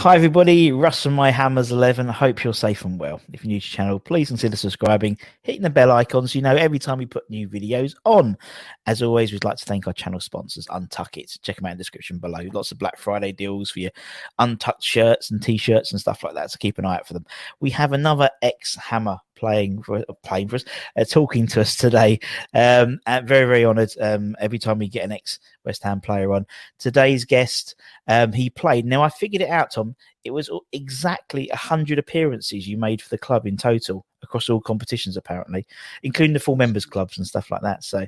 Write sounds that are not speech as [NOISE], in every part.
Hi everybody, Russ from My Hammers 11. I hope you're safe and well. If you're new to the channel, please consider subscribing, hitting the bell icon so you know every time we put new videos on. As always, we'd like to thank our channel sponsors, Untuck It. Check them out in the description below. Lots of Black Friday deals for your untucked shirts and t-shirts and stuff like that, so keep an eye out for them. We have another ex-Hammer playing for playing for us, uh, talking to us today. Um, and very very honoured. Um, every time we get an ex West Ham player on. Today's guest, um, he played. Now I figured it out, Tom. It was exactly hundred appearances you made for the club in total across all competitions, apparently, including the full members clubs and stuff like that. So,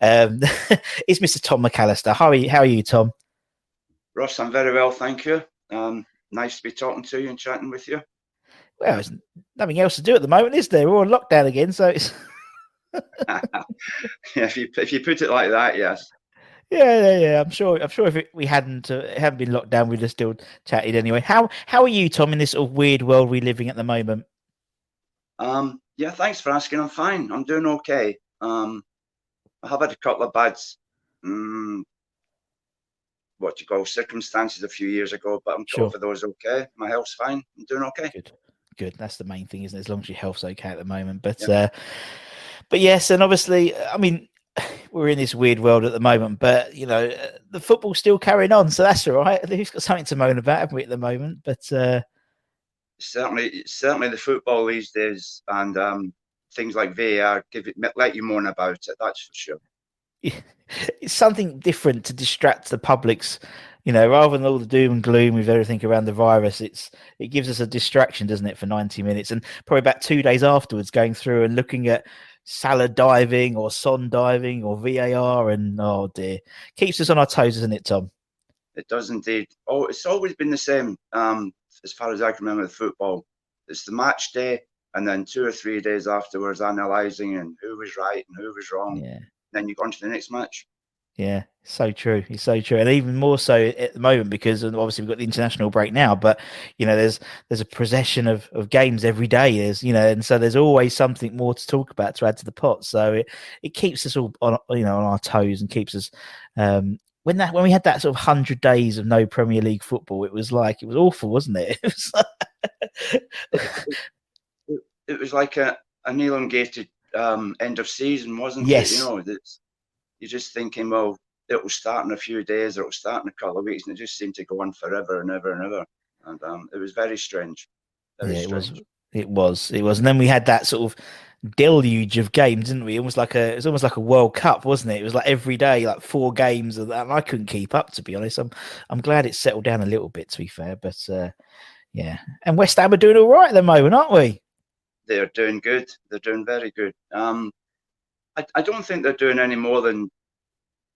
um, [LAUGHS] it's Mr. Tom McAlister. How are you? How are you, Tom? Russ, I'm very well, thank you. Um, nice to be talking to you and chatting with you well, there's nothing else to do at the moment, is there? We're on lockdown again, so it's. yeah, [LAUGHS] [LAUGHS] if you if you put it like that, yes. Yeah, yeah, yeah. I'm sure. I'm sure if it, we hadn't uh, hadn't been locked down, we'd have still chatted anyway. How how are you, Tom, in this sort of weird world we're living at the moment? Um, yeah, thanks for asking. I'm fine. I'm doing okay. Um, I have had a couple of bad, um, what you call circumstances a few years ago, but I'm sure. over those okay. My health's fine. I'm doing okay. Good good. That's the main thing, isn't it? As long as your health's okay at the moment. But yeah. uh, but yes, and obviously, I mean, [SIGHS] we're in this weird world at the moment, but you know, uh, the football's still carrying on, so that's all right. [LAUGHS] Who's got something to moan about, haven't we, at the moment? But uh, certainly, certainly the football these days, and um, things like VAR give it let you moan about it. That's for sure. [LAUGHS] It's something different to distract the public's you know, rather than all the doom and gloom with everything around the virus, it's it gives us a distraction, doesn't it, for 90 minutes? And probably about two days afterwards, going through and looking at Salah diving or Son diving or VAR, and oh dear, keeps us on our toes, doesn't it, Tom? It does indeed. Oh, it's always been the same. Um, as far as I can remember, with football, it's the match day, and then two or three days afterwards, analysing and who was right and who was wrong. Yeah. Then you go on to the next match. Yeah, so true. It's so true, and even more so at the moment because obviously we've got the international break now. But you know, there's there's a procession of, of games every day. There's you know, and so there's always something more to talk about to add to the pot. So it, it keeps us all on you know on our toes and keeps us. Um, when that when we had that sort of hundred days of no Premier League football, it was like it was awful, wasn't it? [LAUGHS] It was, it, it was like a an elongated um, end of season, wasn't yes. it? You know, that's you're just thinking, well, it will start in a few days or it will start in a couple of weeks, and it just seemed to go on forever and ever and ever. And um, it was very strange. Very yeah, strange. it was. It was. It was. And then we had that sort of deluge of games, didn't we? Almost like a. It was almost like a World Cup, wasn't it? It was like every day, like four games, of that. and I couldn't keep up. To be honest, I'm. I'm glad it's settled down a little bit. To be fair, but uh, yeah, and West Ham are doing all right at the moment, aren't we? They're doing good. They're doing very good. Um, I, I don't think they're doing any more than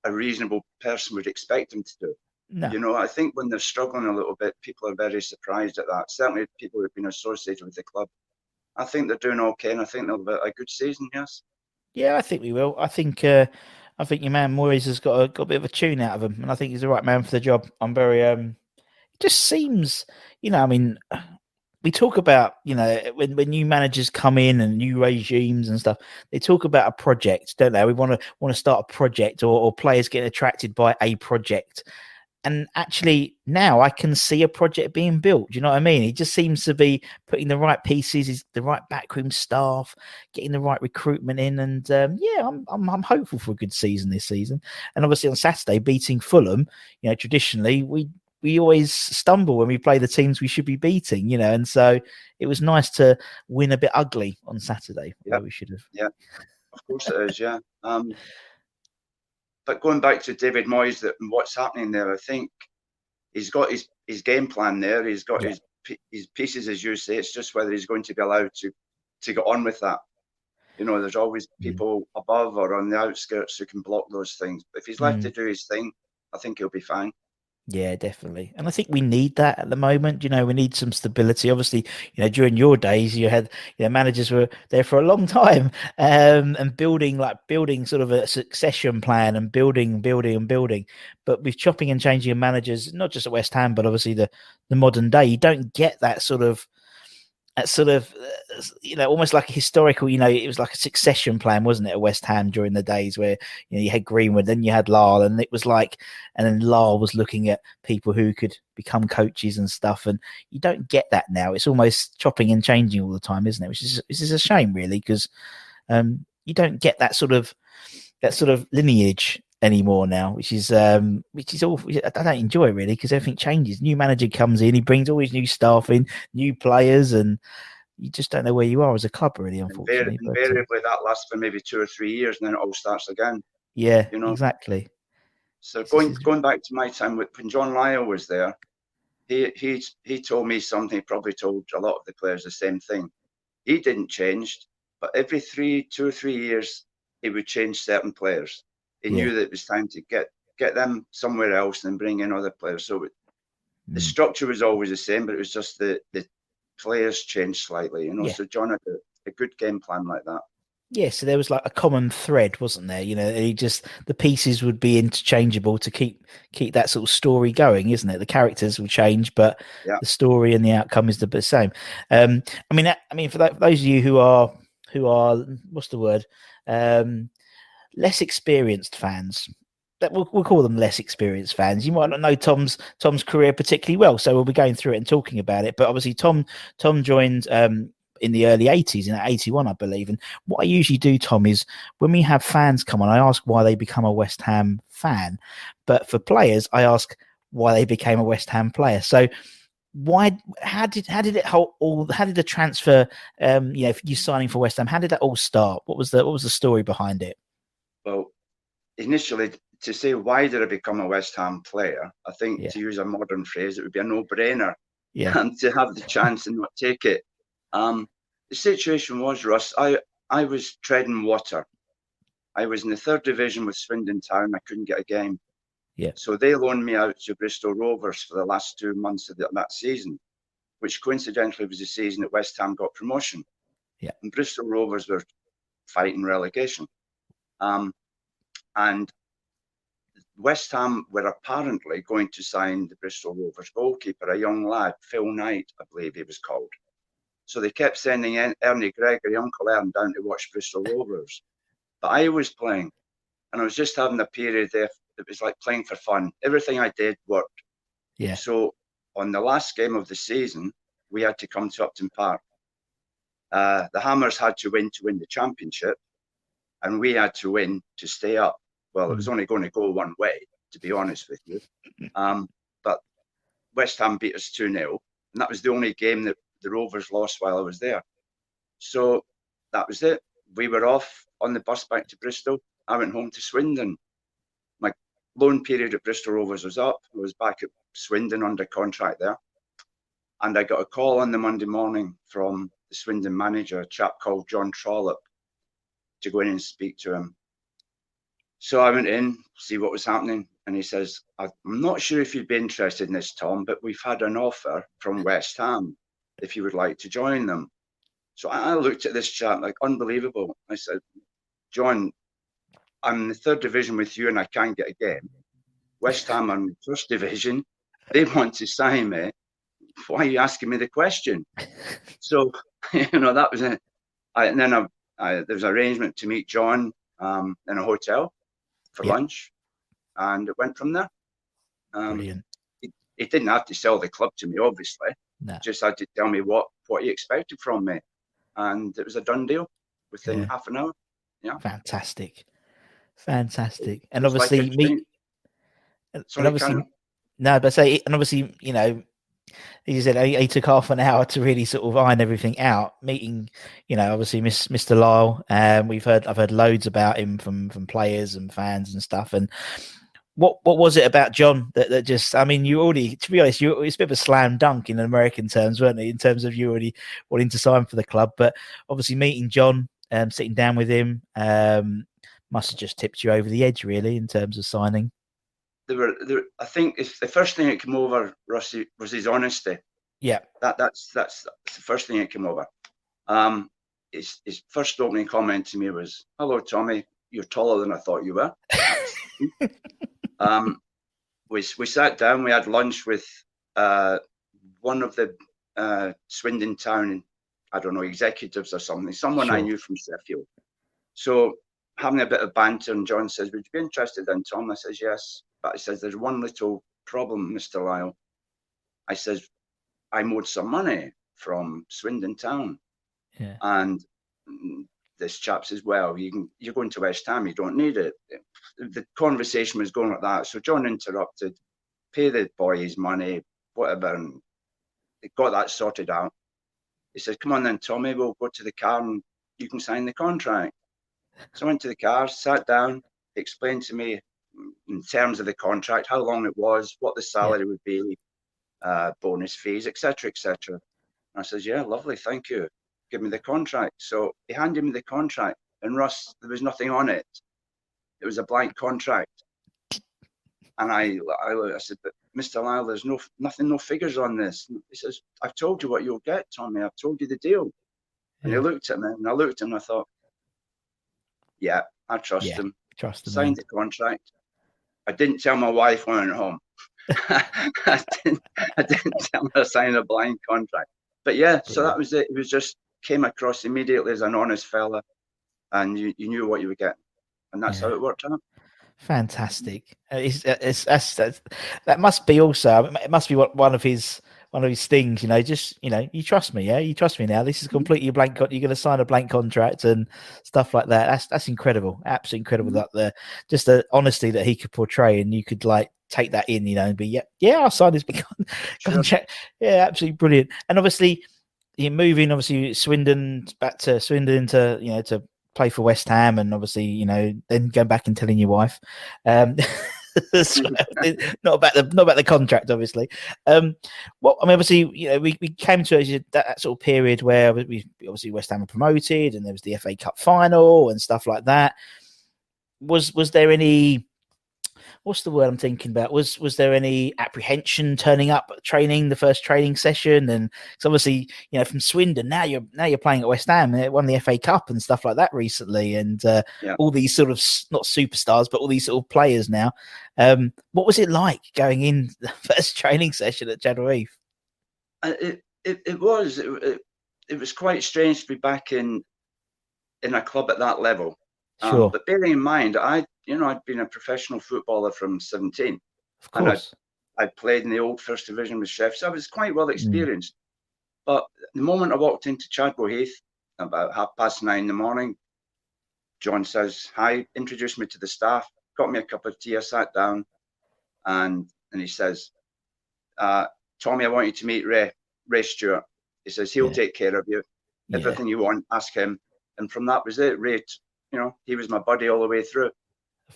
a reasonable person would expect them to do. No. You know, I think when they're struggling a little bit, people are very surprised at that. Certainly, people who've been associated with the club. I think they're doing okay, and I think they'll have a good season. Yes. Yeah, I think we will. I think uh, I think your man Moyes has got a, got a bit of a tune out of him, and I think he's the right man for the job. I'm very um, it just seems, you know, I mean, we talk about you know when, when new managers come in and new regimes and stuff they talk about a project don't they? We want to want to start a project or, or players getting attracted by a project. And actually now i can see a project being built. You know what i mean? He just seems to be putting the right pieces the right backroom staff getting the right recruitment in. And um, yeah I'm, I'm, I'm hopeful for a good season this season. And obviously on saturday beating fulham you know traditionally we we always stumble when we play the teams we should be beating, you know. And so it was nice to win a bit ugly on Saturday. Yeah, we should have. Yeah, of course it is. Yeah. Um, but going back to David Moyes, that what's happening there, I think he's got his his game plan there. He's got yeah. his his pieces, as you say. It's just whether he's going to be allowed to to get on with that. You know, there's always mm. people mm. above or on the outskirts who can block those things. But if he's left mm. to do his thing, I think he'll be fine. Yeah, definitely. And I think we need that at the moment. You know, we need some stability. Obviously, you know, during your days, you had, you know, managers were there for a long [LAUGHS] time um, and building, like, building sort of a succession plan and building, building, and building. But with chopping and changing of managers, not just at West Ham, but obviously the, the modern day, you don't get that sort of sort of you know almost like a historical you know it was like a succession plan wasn't it at west ham during the days where you know you had greenwood then you had Lyall and it was like and then Lyall was looking at people who could become coaches and stuff and you don't get that now. It's almost chopping and changing all the time isn't it? Which is which is a shame really because um you don't get that sort of that sort of lineage anymore now, which is um, which is awful. I don't enjoy it really because everything changes. New manager comes in, he brings all his new staff in, new players, and you just don't know where you are as a club really. Unfortunately, uh, invariably that lasts for maybe two or three years, and then it all starts again. Yeah, you know exactly. So going going back to my time with when John Lyall was there, he he he told me something. He probably told a lot of the players the same thing. He didn't change, but every three, two or three years, he would change certain players. He yeah. knew that it was time to get get them somewhere else and bring in other players. So it, mm. the structure was always the same, but it was just the the players changed slightly. You know, yeah. so John had a, a good game plan like that. Yeah, so there was like a common thread, wasn't there? You know, he just the pieces would be interchangeable to keep keep that sort of story going, isn't it? The characters will change, but yeah. the story and the outcome is the same. Um, I mean, I mean, for, that, for those of you who are who are what's the word? Um, less experienced fans. That we'll, we'll call them less experienced fans. You might not know Tom's Tom's career particularly well, so we'll be going through it and talking about it. But obviously, Tom Tom joined um, in the early 80s, in 81, I believe. And what I usually do, Tom, is when we have fans come on, I ask why they become a West Ham fan. But for players, I ask why they became a West Ham player. So why how did how did it all how did the transfer um you know you signing for West Ham how did that all start what was the what was the story behind it well, initially, to say why did I become a West Ham player, I think yeah. to use a modern phrase, it would be a no-brainer. Yeah. And [LAUGHS] to have the chance and not take it. Um, the situation was, Russ, I, I was treading water. I was in the third division with Swindon Town. I couldn't get a game. Yeah. So they loaned me out to Bristol Rovers for the last two months of the, that season, which coincidentally was the season that West Ham got promotion. Yeah. And Bristol Rovers were fighting relegation. Um, and West Ham were apparently going to sign the Bristol Rovers goalkeeper, a young lad, Phil Kite, I believe he was called. So they kept sending Ernie Gregory, Uncle Ern, down to watch Bristol Rovers. But I was playing, and I was just having a period there. It was like playing for fun. Everything I did worked. Yeah. So on the last game of the season, we had to come to Upton Park. Uh, the Hammers had to win to win the championship, and we had to win to stay up. Well, it was hmm. only going to go one way, to be honest with you. [LAUGHS] Um, but West Ham beat us 2 0, and that was the only game that the Rovers lost while I was there. So that was it. We were off on the bus back to Bristol. I went home to Swindon. My loan period at Bristol Rovers was up. I was back at Swindon under contract there. And I got a call on the Monday morning from the Swindon manager, a chap called John Trollope, to go in and speak to him. So I went in, see what was happening, and he says, I'm not sure if you'd be interested in this, Tom, but we've had an offer from West Ham if you would like to join them. So I looked at this chap like unbelievable. I said, John, I'm in the third division with you and I can't get a game. West Ham are in first division. they want to sign me. Why are you asking me the question? [LAUGHS] so, [LAUGHS] you know, that was it. I, and then I, I, there was an arrangement to meet John um, in a hotel for yep. lunch, and it went from there. Um, Brilliant. He, he, didn't have to sell the club to me, obviously. No. Just had to tell me what what he expected from me, and it was a done deal within yeah. half an hour. Yeah, fantastic, fantastic, and obviously like me. And obviously, no, but say, and obviously, you know, you said, he, he, took half an hour to really sort of iron everything out. Meeting, you know, obviously, Miss, Mr. Lyall. Um, we've heard, I've heard loads about him from from players and fans and stuff. And what what was it about John that, that just? I mean, you already, to be honest, you it's a bit of a slam dunk in American terms, weren't it? In terms of you already wanting to sign for the club, but obviously meeting John, um, sitting down with him, um, must have just tipped you over the edge, really, in terms of signing there were there, I think if the first thing that came over Rusty was his honesty. Yeah. That that's that's, that's the first thing that came over. Um his his first opening comment to me was, Hello Tommy, you're taller than I thought you were. [LAUGHS] um we we sat down, we had lunch with uh one of the uh Swindon Town I don't know, executives or something, someone sure. I knew from Sheffield. So having a bit of banter, and John says, Would you be interested in Tom? I says, Yes. But I says, there's one little problem, Mr. Lyall. I says, I'm owed some money from Swindon Town. Yeah. And this chap says, well, you can, you're going to West Ham, you don't need it. The conversation was going like that. So John interrupted, pay the boy his money, whatever, and got that sorted out. He said, come on then, Tommy, we'll go to the car and you can sign the contract. So I went to the car, sat down, explained to me in terms of the contract, how long it was, what the salary yeah. would be, uh, bonus fees, etc., etc. I says, "Yeah, lovely, thank you. Give me the contract." So he handed me the contract, and Russ, there was nothing on it. It was a blank contract, and I, I, I said, "But Mr. Lyall, there's no nothing, no figures on this." He says, "I've told you what you'll get, Tommy. I've told you the deal." And he looked at me, and I looked at him, and I thought, "Yeah, I trust yeah, him." Trust him. Signed man. the contract. I didn't tell my wife when I went home. [LAUGHS] I, didn't, I didn't tell her to sign a blind contract. But yeah, so that was it. It was just came across immediately as an honest fella, and you, you knew what you were getting, and that's yeah. how it worked out. Fantastic. Uh, it's, uh, it's, that's, that must be also. It must be one of his one of his things, you know, just you know, you trust me, yeah, you trust me now. This is mm-hmm. completely blank. You're going to sign a blank contract and stuff like that. That's that's incredible, absolutely incredible. Mm-hmm. That the just the honesty that he could portray, and you could like take that in, you know, and be yeah, yeah, I'll sign this big [LAUGHS] contract. Yeah, absolutely brilliant. And obviously, you're moving, obviously Swindon back to Swindon to you know to play for West Ham, and obviously you know then going back and telling your wife. Um, [LAUGHS] [LAUGHS] [LAUGHS] not about the not about the contract, obviously. Um, what I mean, obviously, you know, we, we came to that, that sort of period where we obviously West Ham were promoted, and there was the FA Cup final and stuff like that. Was was there any what's the word I'm thinking about? Was was there any apprehension turning up training the first training session? And it's obviously you know from Swindon now you're now you're playing at West Ham and won the FA Cup and stuff like that recently, and uh, yeah. all these sort of not superstars but all these sort of players now. Um, what was it like going in [LAUGHS] the first training session at Heath? Uh, it, it it was it, it, it was quite strange to be back in in a club at that level. Um, sure. But bearing in mind, I you know, I'd been a professional footballer from 17. Of course. And I'd, I'd played in the old first division with Chefs. So I was quite well hmm. experienced. Mm. But the moment I walked into Chadwell Heath, about half past nine in the morning, John says, Hi, introduced me to the staff, got me a cup of tea. I sat down and and he says, uh, Tommy, I want you to meet Ray, Ray Stewart. He says, He'll yeah. take care of you. Everything yeah. you want, ask him. And from that was it. Ray, you know, he was my buddy all the way through.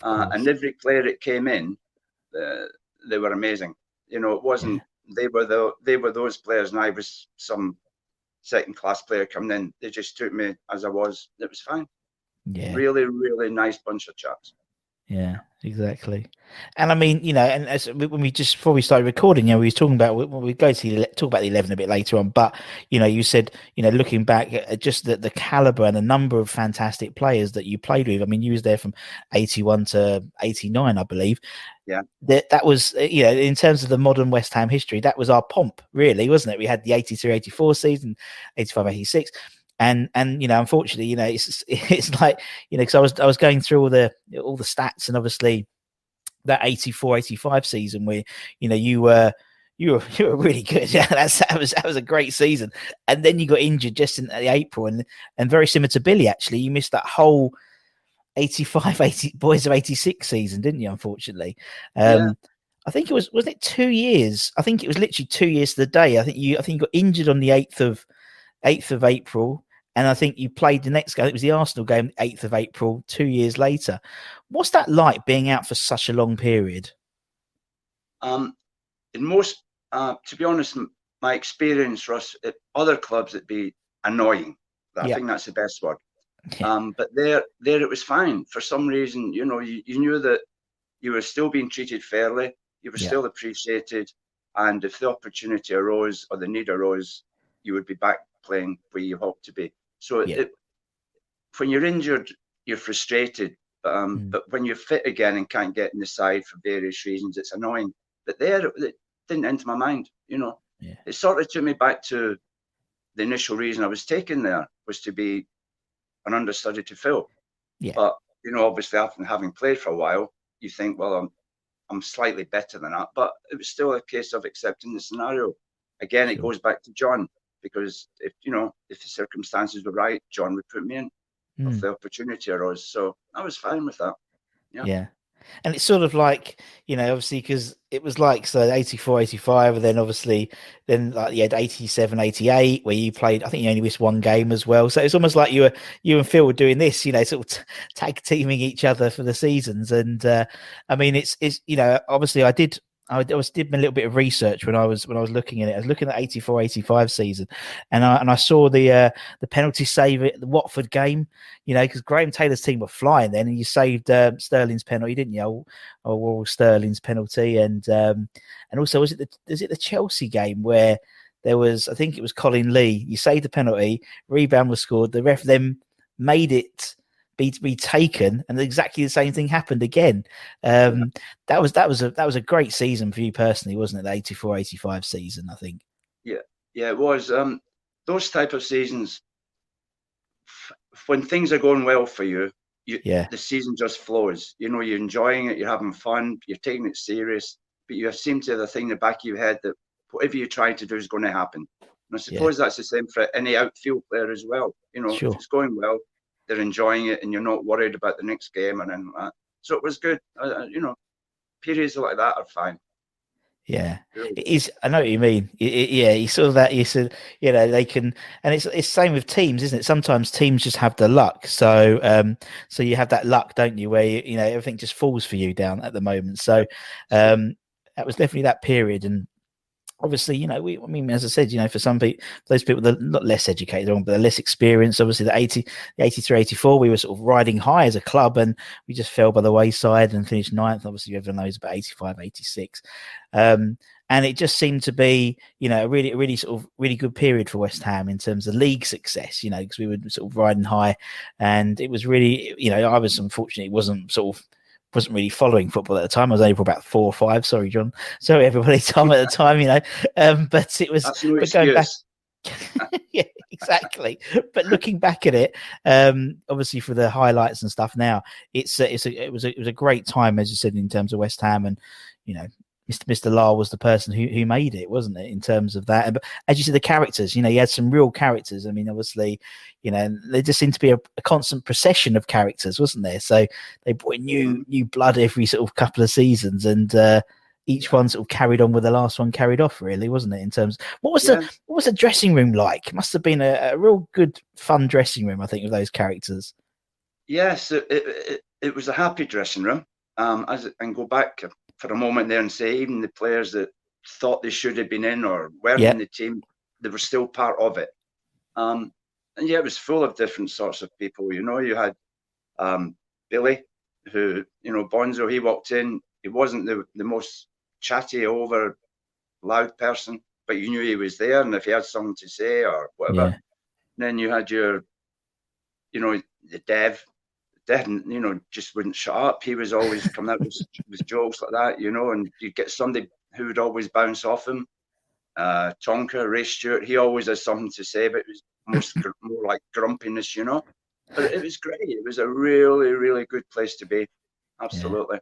Uh, and every player that came in, uh, they were amazing. You know, it wasn't they were the they were those players, and I was some second class player coming in. They just took me as I was. It was fine. Yeah, really, really nice bunch of chaps. Yeah, exactly. And I mean, you know, and as when we just before we started recording, you know, we were talking about when we go to talk about the eleven a bit later on. But you know, you said, you know, looking back at just the, the caliber and the number of fantastic players that you played with. I mean, you was there from eighty one to eighty nine, I believe. Yeah, that that was uh, you know, in terms of the modern West Ham history, that was our pomp, really, wasn't it? We had the 83-84 season, 85-86 and and you know unfortunately you know it's [LAUGHS] it's like you know because i was i was going through all the all the stats and obviously that 84 85 season where you know you were you were [LAUGHS] you were really good. [LAUGHS] Yeah, that's that was that was a great season. And then you got injured just in the April, and and very similar to Billy actually, you missed that whole 85, 80 boys of 86 season, didn't you? Unfortunately, um, yeah. I think it was wasn't it two years? I think it was literally two years to the day. I think you I think you got injured on the eighth of eighth of April, and I think you played the next game. It was the Arsenal game, 8th of April, two years later. What's that like being out for such a long period? Um, in most, uh, to be honest, my experience, Russ, at other clubs, it'd be annoying. I yeah. think that's the best word. Yeah. Um, but there, there, it was fine. For some reason, you know, you, you knew that you were still being treated fairly. You were yeah. still appreciated, and if the opportunity arose or the need arose, you would be back playing where you hoped to be. So yeah. it, when you're injured, you're frustrated. Um, mm. But when you're fit again and can't get in the side for various reasons, it's annoying. But there, it didn't enter my mind. You know, yeah. it sort of took me back to the initial reason I was taken there was to be an understudy to Phil. Yeah. But you know, obviously, after having played for a while, you think, well, I'm I'm slightly better than that. But it was still a case of accepting the scenario. Again, sure. it goes back to John because if you know if the circumstances were right, John would put me in mm. if the opportunity arose. So I was fine with that. Yeah. Yeah. And it's sort of like, you know, obviously, because it was like, so 84, 85, and then obviously, then like you had 87, 88, where you played, I think you only missed one game as well. So it's almost like you were, you and Phil were doing this, you know, sort of t- tag teaming each other for the seasons. And uh, I mean, it's, it's, you know, obviously I did, I was did a little bit of research when I was when I was looking at it. I was looking at 84 85 season and I and I saw the uh, the penalty save at the Watford game, you know, because Graham Taylor's team were flying then and you saved um, Sterling's penalty, didn't you? Or Sterling's penalty and um, and also was it the is it the Chelsea game where there was I think it was Colin Lee, you saved the penalty, rebound was scored, the ref then made it be be taken, and exactly the same thing happened again. Um, that was that was a that was a great season for you personally, wasn't it? The 84, 85 season, I think. Yeah, yeah, it was. Um, those type of seasons, when things are going well for you, you, yeah, the season just flows. You know, you're enjoying it, you're having fun, you're taking it serious, but you seem to have the thing in the back of your head that whatever you're trying to do is going to happen. And I suppose yeah. that's the same for any outfield player as well. You know, sure. if it's going well, they're enjoying it and you're not worried about the next game and then that. So it was good. Uh, you know, periods like that are fine. Yeah, it is. I know what you mean. It, it, yeah, you saw that. You said, you know, they can, and it's it's same with teams, isn't it? Sometimes teams just have the luck. So, um, so you have that luck, don't you? Where you, you know everything just falls for you down at the moment. So, um, that was definitely that period, and obviously, you know, we, I mean, as I said, you know, for some people, those people that are not less educated but they're less experienced, obviously the 80, the 83, 84, we were sort of riding high as a club and we just fell by the wayside and finished ninth. Obviously, everyone knows about 85, 86. Um, and it just seemed to be, you know, a really, a really sort of really good period for West Ham in terms of league success, you know, because we were sort of riding high and it was really, you know, I was unfortunately, it wasn't sort of, wasn't really following football at the time. I was only for about four or five. Sorry, John. Sorry, everybody. [LAUGHS] Tom at the time, you know. Um, but it was but going back. [LAUGHS] yeah, exactly. but looking back at it, um, obviously for the highlights and stuff now, it's a, it's a, it was a, it was a great time, as you said, in terms of West Ham, and you know, Mr. Mr. Lyall was the person who, who made it, wasn't it? In terms of that, but as you said, the characters, you know, he had some real characters. I mean, obviously, you know, there just seemed to be a, a constant procession of characters, wasn't there? So they brought new mm. new blood every sort of couple of seasons, and uh, each one sort of carried on with the last one carried off, really, wasn't it? In terms, what was yeah. the what was the dressing room like? It must have been a, a, real good, fun dressing room, I think, with those characters. Yes, it, it, it was a happy dressing room. Um, as and go back for a moment there and say even the players that thought they should have been in or weren't in the team, they were still part of it. Um, and yeah, it was full of different sorts of people. You know, you had um, Billy, who you know Bonzo. He walked in. He wasn't the the most chatty over loud person, but you knew he was there, and if he had something to say or whatever, yeah. then you had your, you know, the Dev. Dev, you know, just wouldn't shut up. He was always coming out with, [LAUGHS] with jokes like that, you know, and you'd get somebody who would always bounce off him. Uh, Tonka, Ray Stewart, he always has something to say, but it was most more like grumpiness, you know. But it was great. It was a really, really good place to be. Absolutely.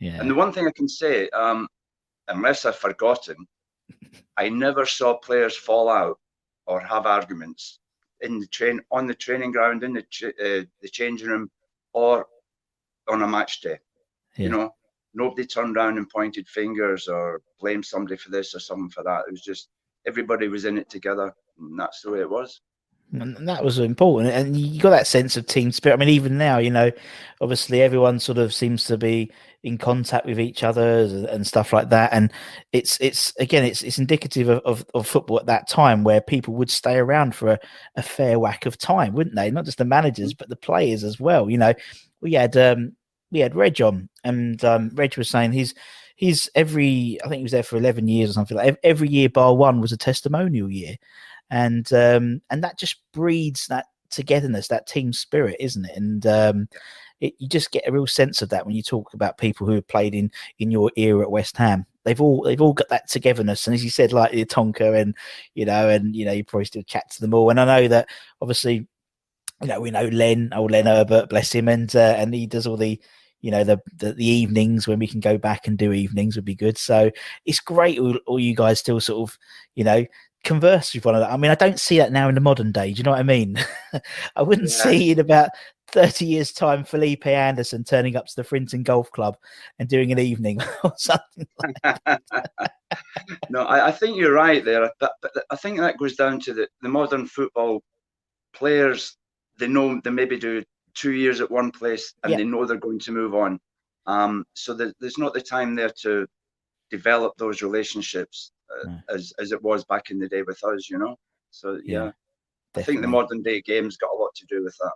Yeah. yeah. And the one thing I can say, um, unless I've forgotten, [LAUGHS] I never saw players fall out or have arguments in the train on the training ground, in the uh, the changing room, or on a match day. Yeah. You know, nobody turned around and pointed fingers or blamed somebody for this or something for that. It was just everybody was in it together, and that's the way it was and that was important. And you got that sense of team spirit. I mean even now you know obviously everyone sort of seems to be in contact with each other and stuff like that. And it's it's again it's it's indicative of, of, of football at that time where people would stay around for a, a, fair whack of time wouldn't they? Not just the managers but the players as well you know. We had um we had reg on and um reg was saying he's he's every i think he was there for 11 years or something like every year bar one was a testimonial year and um, and that just breeds that togetherness, that team spirit, isn't it? And um, it, you just get a real sense of that when you talk about people who have played in in your era at West Ham. They've all they've all got that togetherness, and as you said, like the Tonka, and you know, and you know, you probably still chat to them all. And I know that obviously, you know, we know Len, old Len Herbert, bless him, and uh, and he does all the you know the, the, the evenings when we can go back and do evenings would be good so it's great all, all, you guys still sort of you know converse with one another. I mean, I don't see that now in the modern day. Do you know what I mean? [LAUGHS] I wouldn't yeah. see in about 30 years' time Felipe Anderson turning up to the Frinton Golf Club and doing an evening [LAUGHS] or something like [LAUGHS] no, I, I, think you're right there. But, but I think that goes down to the, the modern football players. They know they maybe do two years at one place and yeah. they know they're going to move on. Um, so the, there's not the time there to develop those relationships uh, as as it was back in the day with us, you know. So yeah, yeah I think the modern day game's got a lot to do with that.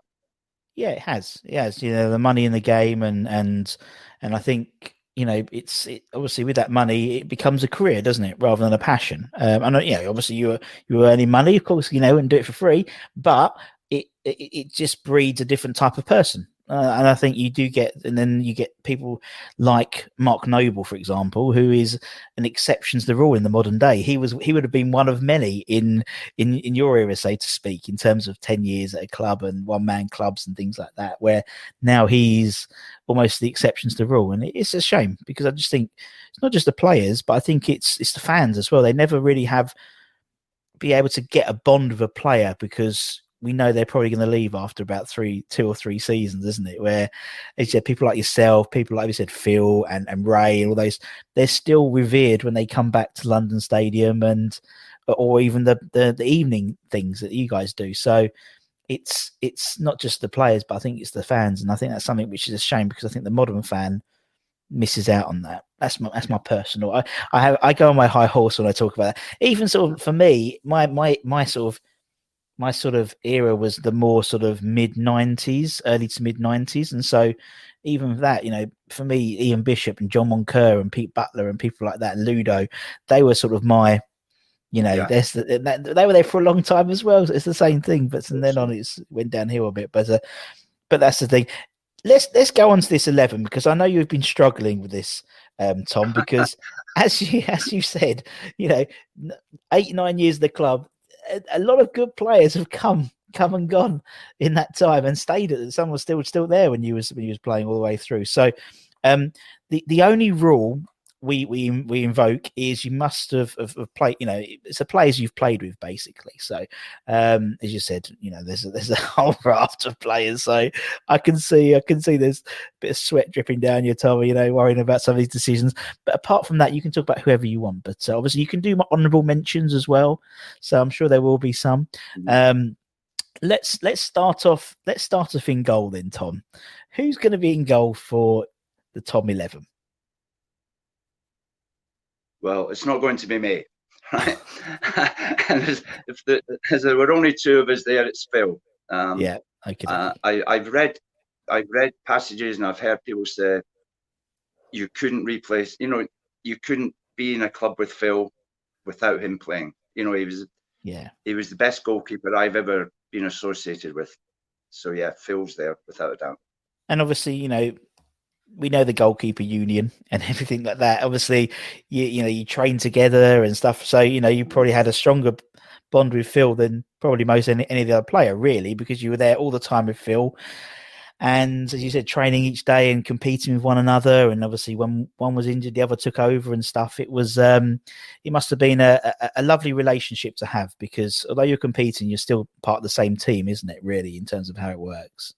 Yeah, it has. It has. You know, the money in the game, and and and I think you know it's it, obviously with that money it becomes a career doesn't it rather than a passion um and you know obviously you are you are earning money of course you know and do it for free but it, it it just breeds a different type of person uh, and I think you do get, and then you get people like Mark Noble, for example, who is an exception to the rule in the modern day. He was, he would have been one of many in in in your era, say to speak, in terms of ten years at a club and one man clubs and things like that. Where now he's almost the exception to the rule, and it's a shame because I just think it's not just the players, but I think it's it's the fans as well. They never really have be able to get a bond with a player because we know they're probably going to leave after about three, two or three seasons, isn't it? Where, you said, people like yourself, people like you said, Phil and, and Ray, and all those, they're still revered when they come back to London Stadium and, or even the, the, the evening things that you guys do. So it's it's not just the players, but I think it's the fans, and I think that's something which is a shame because I think the modern fan misses out on that. That's my that's my personal. I I have I go on my high horse when I talk about that. Even sort of for me, my my my sort of my sort of era was the more sort of mid 90s early to mid 90s and so even that you know for me ian bishop and john moncur and pete butler and people like that ludo they were sort of my you know yeah. they were there for a long time as well. It's the same thing but from then on it went downhill a bit. But uh, but that's the thing. Let's let's go on to this 11 because i know you've been struggling with this um, tom because [LAUGHS] as you as you said you know eight nine years of the club a, lot of good players have come come and gone in that time and stayed at some was still still there when you was when you was playing all the way through. So um the the only rule we we we invoke is you must have, have, have, played you know it's the players you've played with basically. So um as you said you know there's a, there's a [LAUGHS] whole raft of players. So i can see i can see there's a bit of sweat dripping down your tummy you know worrying about some of these decisions. But apart from that you can talk about whoever you want. But uh, obviously you can do honorable mentions as well. So i'm sure there will be some. Mm-hmm. um let's let's start off let's start off in goal then tom. Who's going to be in goal for the tom 11 well, it's not going to be me, [LAUGHS] right? [LAUGHS] and as, if the, as there were only two of us there, it's Phil. Um, yeah, I, uh, I I've read I've read passages and I've heard people say you couldn't replace. You know, you couldn't be in a club with Phil without him playing. You know, he was yeah he was the best goalkeeper I've ever been associated with. So yeah, Phil's there without a doubt. And obviously, you know, we know the goalkeeper union [LAUGHS] and everything like that. Obviously, you you know you train together and stuff, so you know you probably had a stronger bond with Phil than probably most any, any of the other player, really, because you were there all the time with Phil. And as you said, training each day and competing with one another. And obviously, when one was injured, the other took over and stuff. It was, um, it must have been a, a, a lovely relationship to have because although you're competing, you're still part of the same team, isn't it? Really, in terms of how it works.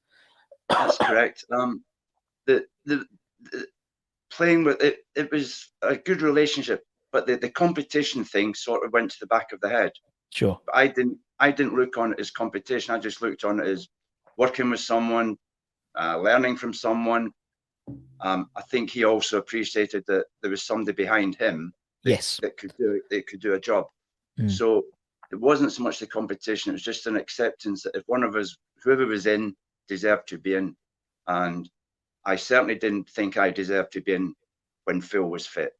That's correct. Um, the, the, the playing with it, it was a good relationship, but the, the competition thing sort of went to the back of the head. Sure. But I didn't. I didn't look on it as competition. I just looked on it as working with someone, uh, learning from someone. Um, I think he also appreciated that there was somebody behind him. That, yes. That could do it that could do a job. Mm. So it wasn't so much the competition; it was just an acceptance that if one of us, whoever was in, deserved to be in, and I certainly didn't think I deserved to be in when Phil was fit.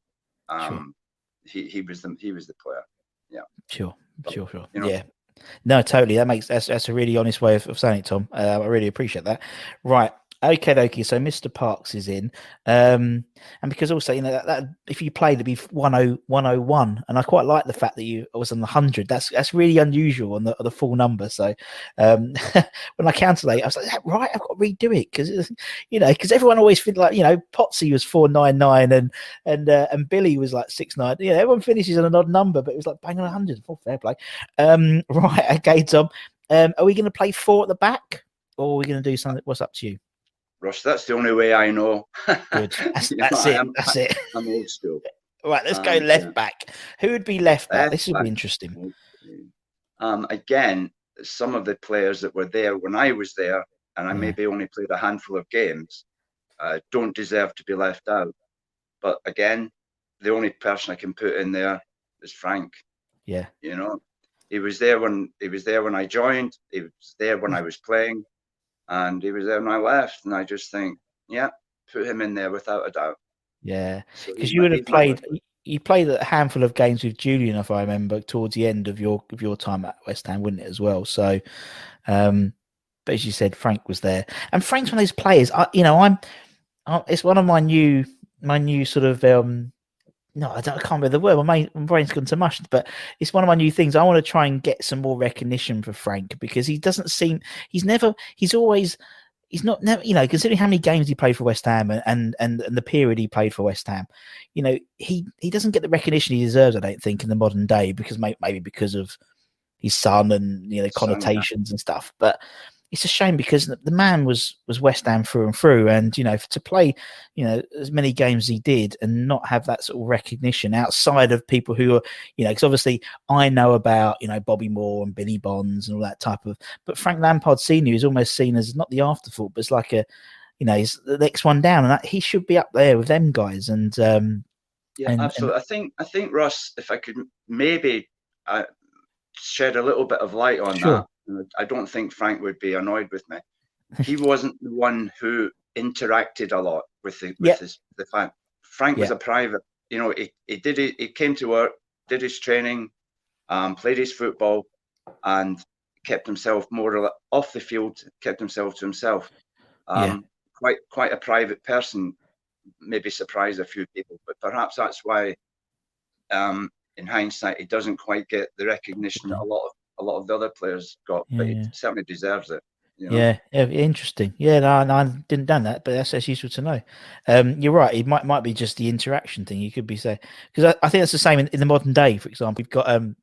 Um, sure. He he was the he was the player. Yeah. Sure. Sure. Sure. You know, yeah. No, totally. That makes that's that's a really honest way of, of saying it, Tom. Uh, I really appreciate that. Right. Okay, okay. So Mr. Parks is in, um, and because also you know that, that if you played, it'd be 101, and I quite like the fact that you was on the hundred. That's that's really unusual on the on the full number. So um, [LAUGHS] when I counted it, I was like, right, I've got to redo it because you know because everyone always feel like you know Potsy was 499 and and uh, and Billy was like six nine. Yeah, everyone finishes on an odd number, but it was like bang on 100. Full fair play. Um, [LAUGHS] right, okay, Tom. Um, are we going to play four at the back, or are we going to do something? What's up to you? Russ, that's the only way I know. [LAUGHS] Good. That's, that's it. That's it. I'm old school. [LAUGHS] Right, let's um, go left yeah. back. Who would be left back? Left this would be interesting. Um, again, some of the players that were there when I was there, and I yeah. maybe only played a handful of games, uh, don't deserve to be left out. But again, the only person I can put in there is Frank. Yeah. You know, he was there when he was there when I joined. He was there when I was playing and he was there when I left, and I just think, yeah, put him in there without a doubt. Yeah, because so you would have played. You played a handful of games with Julian, if I remember, towards the end of your of your time at West Ham, wouldn't it as well? So, um, but as you said, Frank was there, and Frank's one of those players. I, you know, I'm, I'm it's one of my new my new sort of um no, I, don't, I can't remember the word. My, my brain's gone to mush, but it's one of my new things. I want to try and get some more recognition for Frank because he doesn't seem, he's never, he's always, he's not, never, you know, considering how many games he played for West Ham and, and, and, and the period he played for West Ham, you know, he, he doesn't get the recognition he deserves, I don't think, in the modern day because maybe because of his son and, you know, connotations son, yeah. and stuff. But, it's a shame because the man was was West Ham through and through, and you know to play you know as many games as he did and not have that sort of recognition outside of people who are you know because obviously I know about you know Bobby Moore and Billy Bonds and all that type of, but Frank Lampard Senior is almost seen as not the afterthought, but it's like a you know he's the next one down, and that, he should be up there with them guys. And um, yeah, and, absolutely. And, I think I think Russ, if I could maybe uh, shed a little bit of light on sure. that I don't think Frank would be annoyed with me. He [LAUGHS] wasn't the one who interacted a lot with the with his the fan. Frank was a private. You know, he, he did it. He came to work, did his training, um, played his football, and kept himself more off the field. Kept himself to himself. Um, yeah. Quite quite a private person. Maybe surprised a few people, but perhaps that's why, um, in hindsight, he doesn't quite get the recognition that a lot of a lot of the other players got, yeah. but he certainly deserves it. You know? yeah, yeah, interesting. Yeah, no, no, I didn't done that, but that's, that's useful to know. Um, you're right. It might might be just the interaction thing. You could be saying because I, I, think that's the same in, in, the modern day. For example, you've got um,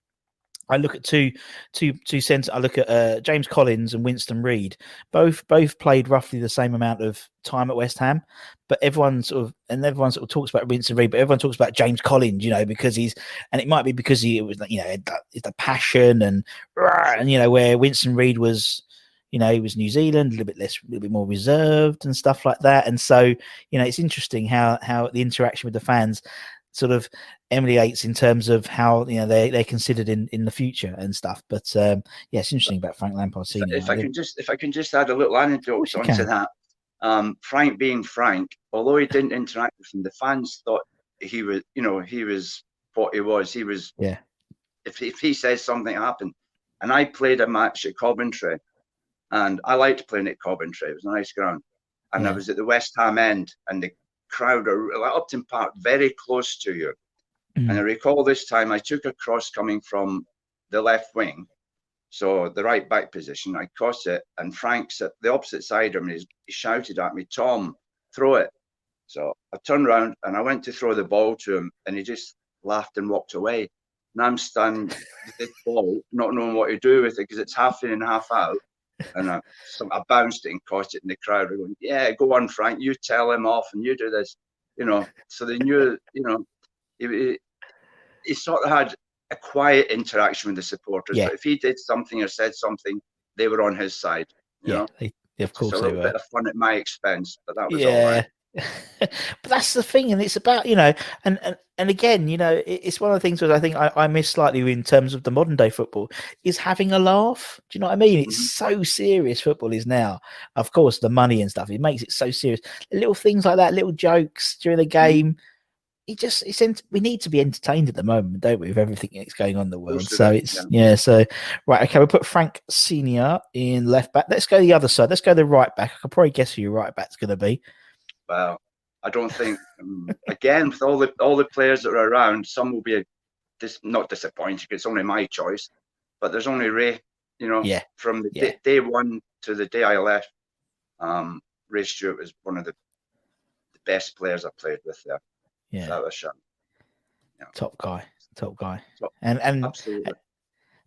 I look at two, two, two centre. I look at uh, James Collins and Winston Reid. Both, both played roughly the same amount of time at West Ham, but everyone sort of and everyone sort of talks about Winston Reid, but everyone talks about James Collins, you know, because he's and it might be because he was you know it's the passion and and you know where Winston Reid was. You know, he was New Zealand, a little bit less, a little bit more reserved and stuff like that. And so, you know, it's interesting how how the interaction with the fans sort of emulates in terms of how you know they they're considered in in the future and stuff. But um, yeah, it's interesting about Frank Lampard Senior. If I can just if I can just add a little anecdote onto that, um, Frank being Frank, although he didn't interact with them, the fans thought he was, you know, he was what he was. He was, yeah. If, if he says something happened, and I played a match at Coventry, and I liked playing at Coventry. It was a nice ground, and yeah. I was at the West Ham end, and the crowd are like Upton Park, very close to you. Mm. And I recall this time I took a cross coming from the left wing, so the right back position. I crossed it, and Frank's at the opposite side of me. He shouted at me, "Tom, throw it!" So I turned around and I went to throw the ball to him, and he just laughed and walked away. And I'm standing with this ball, not knowing what to do with it because it's half in and half out. And I, so I bounced it and caught it in the crowd. We're going, yeah, go on, Frank. You tell him off and you do this, you know. So they knew, you know, he, he sort of had a quiet interaction with the supporters. Yeah. But if he did something or said something, they were on his side. You yeah, know? They, of course. So a little bit of fun at my expense, but that was yeah. all right. [LAUGHS] but that's the thing, and it's about you know, and and, and again, you know, it's one of the things that I think I, I miss slightly in terms of the modern day football is having a laugh. Do you know what I mean? It's mm-hmm. so serious. Football is now, of course, the money and stuff. It makes it so serious. Little things like that, little jokes during the mm-hmm. game. Mm-hmm. It just it's ent- we need to be entertained at the moment, don't we, with everything that's going on in the world. So it's yeah. yeah. So right, okay, we'll put Frank Senior in left back. Let's go the other side. Let's go the right back. I can probably guess who your right back's going to be. Well, I don't think um, again with all the all the players that are around, some will be dis, not disappointed. It's only my choice, but there's only Ray. You know, yeah. From the yeah. day, day, one to the day I left, um, Ray Stewart was one of the, the best players I played with there. Yeah, that was shot. Yeah. Top guy, top guy, top. and and absolutely.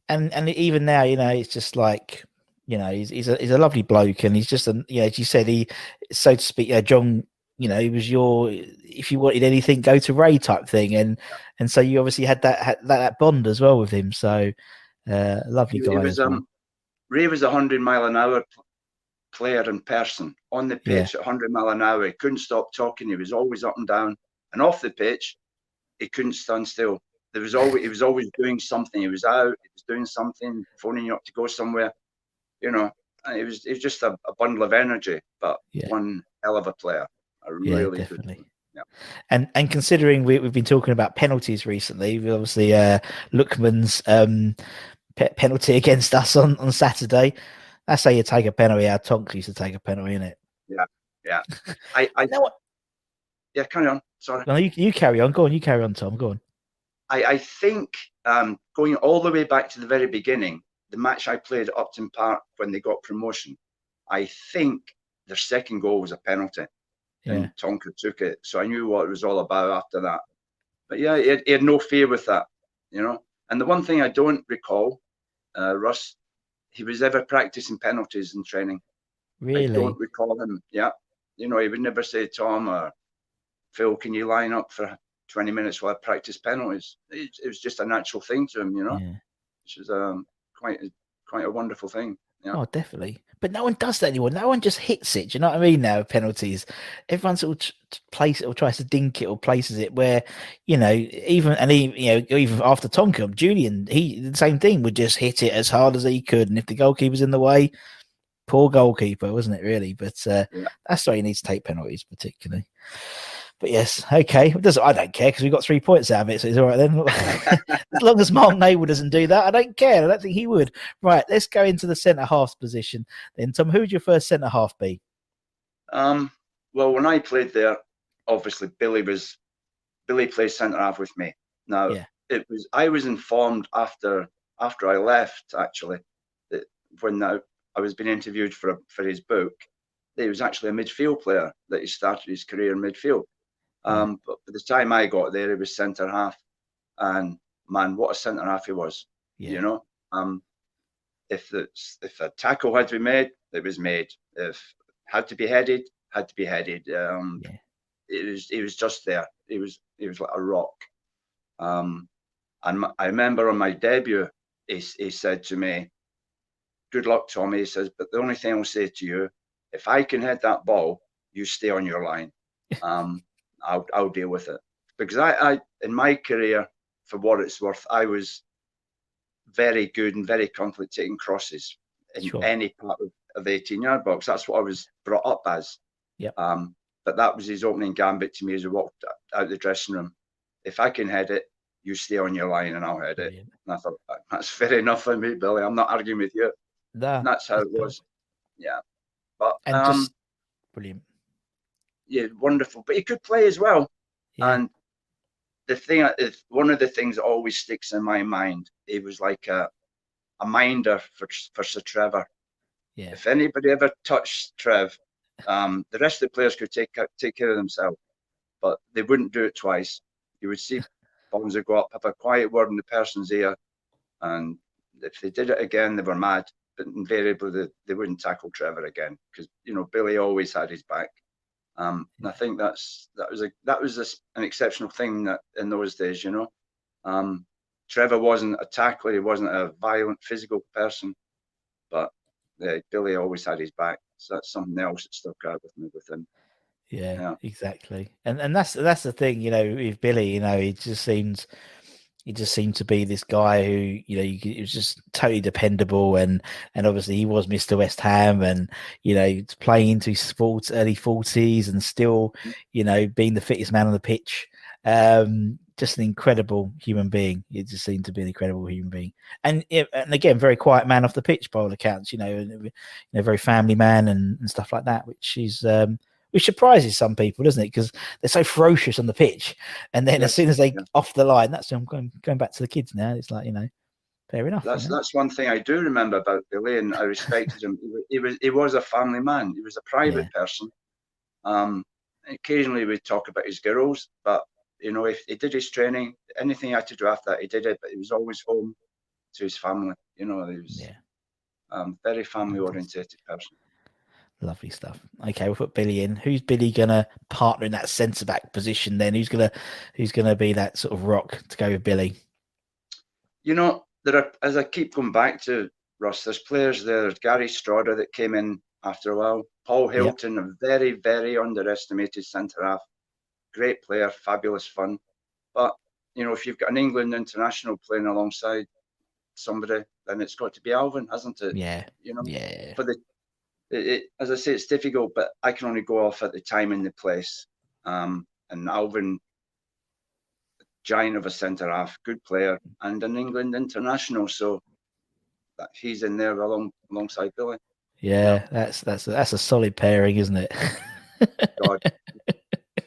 And and even now, you know, it's just like you know, he's he's a he's a lovely bloke, and he's just a you know, as you said, he so to speak, uh, John. You know, he was your if you wanted anything, go to Ray type thing, and and so you obviously had that had that, that bond as well with him. So, uh, lovely guy. He was, um, Ray was a hundred mile an hour player in person on the pitch yeah. at 100 mile an hour. He couldn't stop talking. He was always up and down, and off the pitch, he couldn't stand still. There was always he was always doing something. He was out. He was doing something, phoning you up to go somewhere you know, it was it was just a, a bundle of energy, but yeah. one hell of a player. A really yeah, definitely. Good yeah. And and considering we, have been talking about penalties recently, obviously uh, Lookman's um, pe- penalty [LAUGHS] against us on, on Saturday. That's how you take a penalty. Our Tonks used to take a penalty, in it? Yeah, yeah. [LAUGHS] I, I know what. Yeah, carry on. Sorry. No, you, you carry on. Go on. You carry on, Tom. Go on. I, I think um, going all the way back to the very beginning, the match I played at Upton Park when they got promotion, I think their second goal was a penalty. Yeah. And Tonka took it. So I knew what it was all about after that. But yeah, he had, he had no fear with that, you know. And the one thing I don't recall, uh, Russ, he was ever practicing penalties in training. Really? I don't recall him. Yeah. You know, he would never say, Tom or Phil, can you line up for 20 minutes while I practice penalties? It, it was just a natural thing to him, you know. Yeah. Which is um quite a, quite a wonderful thing. Yeah. Oh, definitely. But no one does that anymore. No one just hits it. Do you know what I mean? Now penalties, everyone sort of place it or tries to dink it or places it where, you know, even and he, you know, even after Tonkum, Julian, he the same thing would just hit it as hard as he could, and if the goalkeeper's in the way, poor goalkeeper, wasn't it? Really, but uh, yeah. that's why he needs to take penalties, particularly. But yes, okay. It doesn't, I don't care because we got three points out of it, so it's all right then. [LAUGHS] as long as Mark Noble doesn't do that, I don't care. I don't think he would. Right, let's go into the centre half position. Then, Tom, who would your first centre half be? Um, well, when I played there, obviously Billy was Billy played centre half with me. Now, yeah. it was I was informed after after I left actually that when I, I was being interviewed for a, for his book, that he was actually a midfield player that he started his career in midfield. Um, but by the time I got there, he was centre half, and man, what a centre half he was. Yeah. You know, um, if the if a tackle had to be made, it was made. If had to be headed, had to be headed. Um, yeah. It was it was just there. He was he was like a rock. Um, and I remember on my debut, he, he said to me, "Good luck, Tommy." He says, "But the only thing I'll say to you, if I can hit that ball, you stay on your line." [LAUGHS] Um, I'll I'll deal with it because I, I in my career, for what it's worth, I was very good and very confident taking crosses in sure. any part of, of the 18 yard box. That's what I was brought up as. Yeah. Um, but that was his opening gambit to me as he walked out the dressing room. If I can head it, you stay on your line and I'll head it. And I thought that's fair enough for me, Billy. I'm not arguing with you. That's how it was. Yeah. But and um, just brilliant. Yeah, wonderful. But he could play as well. Yeah. And the thing one of the things that always sticks in my mind, it was like a a minder for for Sir Trevor. Yeah. If anybody ever touched Trev, um, the rest of the players could take take care of themselves, but they wouldn't do it twice. You would see [LAUGHS] bombs would go up, have a quiet word in the person's ear, and if they did it again, they were mad. But invariably, they, they wouldn't tackle Trevor again because you know Billy always had his back. Um, and I think that's that was a that was a, an exceptional thing that in those days, you know. Um, Trevor wasn't a tackler; he wasn't a violent physical person, but yeah, Billy always had his back. So that's something else that stuck out with me with him. Yeah, yeah, exactly. And and that's that's the thing, you know, with Billy, you know, he just seems he just seemed to be this guy who, you know, he was just totally dependable, and and obviously he was Mr. West Ham, and you know, playing into his sports early forties, and still, you know, being the fittest man on the pitch. Um, just an incredible human being. He just seemed to be an incredible human being, and and again, very quiet man off the pitch by all accounts. You know, you know, very family man and, and stuff like that, which is um, which surprises some people, doesn't it? Because they're so ferocious on the pitch, and then yeah, as soon as they yeah. off the line, that's I'm going going back to the kids now. It's like you know, fair enough. That's you know? that's one thing I do remember about Billy, and I respected him. He, was he was a family man. He was a private yeah. person. Um, occasionally we'd talk about his girls, but you know, if he did his training, anything he had to do after that, he did it. But he was always home to his family. You know, he was yeah. um, very family orientated person. Lovely stuff. Okay, we'll put Billy in. Who's Billy gonna partner in that centre back position then? Who's gonna who's gonna be that sort of rock to go with Billy? You know, there are as I keep going back to Russ, there's players there. There's Gary Strodder that came in after a while. Paul Hilton, yep. a very, very underestimated centre half. Great player, fabulous fun. But you know, if you've got an England international playing alongside somebody, then it's got to be Alvin, hasn't it? Yeah. You know, yeah. For the it, it, as I say, it's difficult, but I can only go off at the time and the place. Um, and Alvin, giant of a centre half, good player, and an England international, so that he's in there along alongside Billy. Yeah, that's that's a, that's a solid pairing, isn't it? God,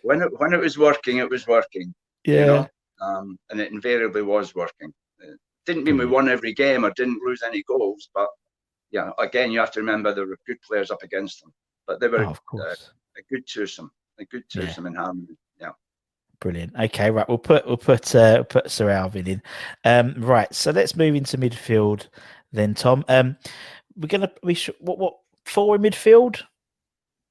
when it when it was working, it was working. Yeah, you know? um, and it invariably was working. It didn't mean we won every game or didn't lose any goals, but yeah, again, you have to remember there were good players up against them, but they were oh, uh, a good twosome, a good twosome yeah. in harmony. Yeah. Brilliant. Okay, right. We'll put we'll put uh, we'll put Sir Alvin in. Um, right. So let's move into midfield then, Tom. Um, we're gonna we should what what four in midfield?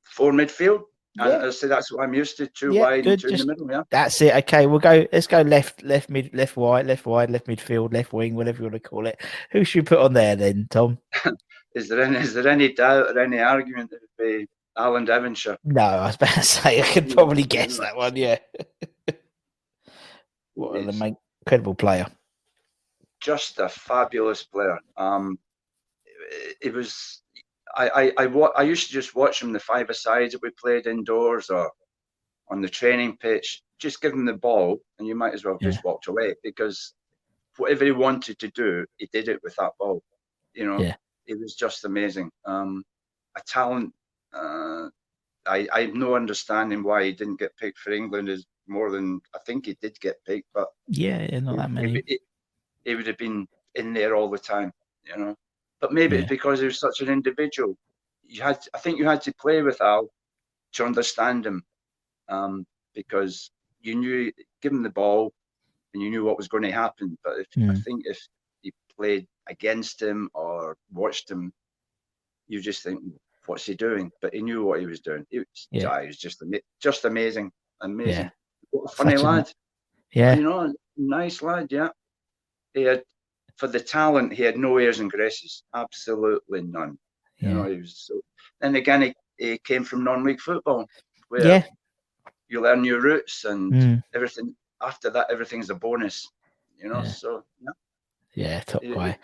Four midfield. Yeah. I say that's what I'm used to. Two yeah, wide, good. two Just, in the middle. Yeah, that's it. Okay, we'll go. Let's go left, left mid, left wide, left wide, left midfield, left wing, whatever you want to call it. Who should we put on there then, Tom? [LAUGHS] is there any is there any doubt or any argument that it would be Alan Devonshire? No, I was about to say I could probably guess that one. Yeah. [LAUGHS] what an incredible player. Just a fabulous player. Um, it, it was I, I, I, I used to just watch him the five sides that we played indoors or on the training pitch. Just give him the ball, and you might as well yeah. just walked away because whatever he wanted to do, he did it with that ball. You know, yeah. It was just amazing. Um, a talent. Uh, I, I have no understanding why he didn't get picked for England is more than I think he did get picked, but yeah, not that many. It, it, it would have been in there all the time, you know. But maybe yeah. it's because he was such an individual. You had, I think, you had to play with Al to understand him, um, because you knew, give him the ball, and you knew what was going to happen. But if, mm. I think if he played against him or watched him, you just think, what's he doing? But he knew what he was doing. He was, yeah. he was just just amazing, amazing. Yeah. What a funny Such lad. A, yeah, you know, nice lad. Yeah, he had for the talent, he had no airs and graces, absolutely none. Yeah. You know, he was so. And again, he, he came from non-league football, where yeah. you learn your roots and mm. everything. After that, everything's a bonus. You know, yeah. so yeah. Yeah, top guy.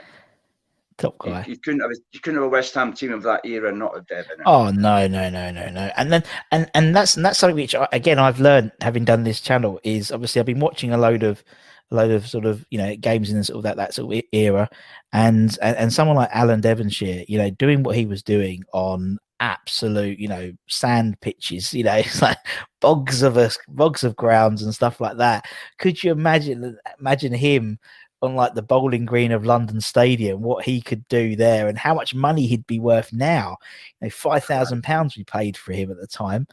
top guy. You, you, couldn't have a, you couldn't have a West Ham team of that era not have Devon. Oh no no no no no. And then and and that's and that's something which again I've learned having done this channel is obviously I've been watching a load of a load of sort of you know games in sort of that that sort of era, and and, and someone like Alan Devonshire, you know, doing what he was doing on absolute, you know, sand pitches, you know, [LAUGHS] it's like bogs of us, bogs of grounds and stuff like that. Could you imagine imagine him on like the bowling green of London Stadium, what he could do there and how much money he'd be worth now? You know, five thousand pounds we paid for him at the time.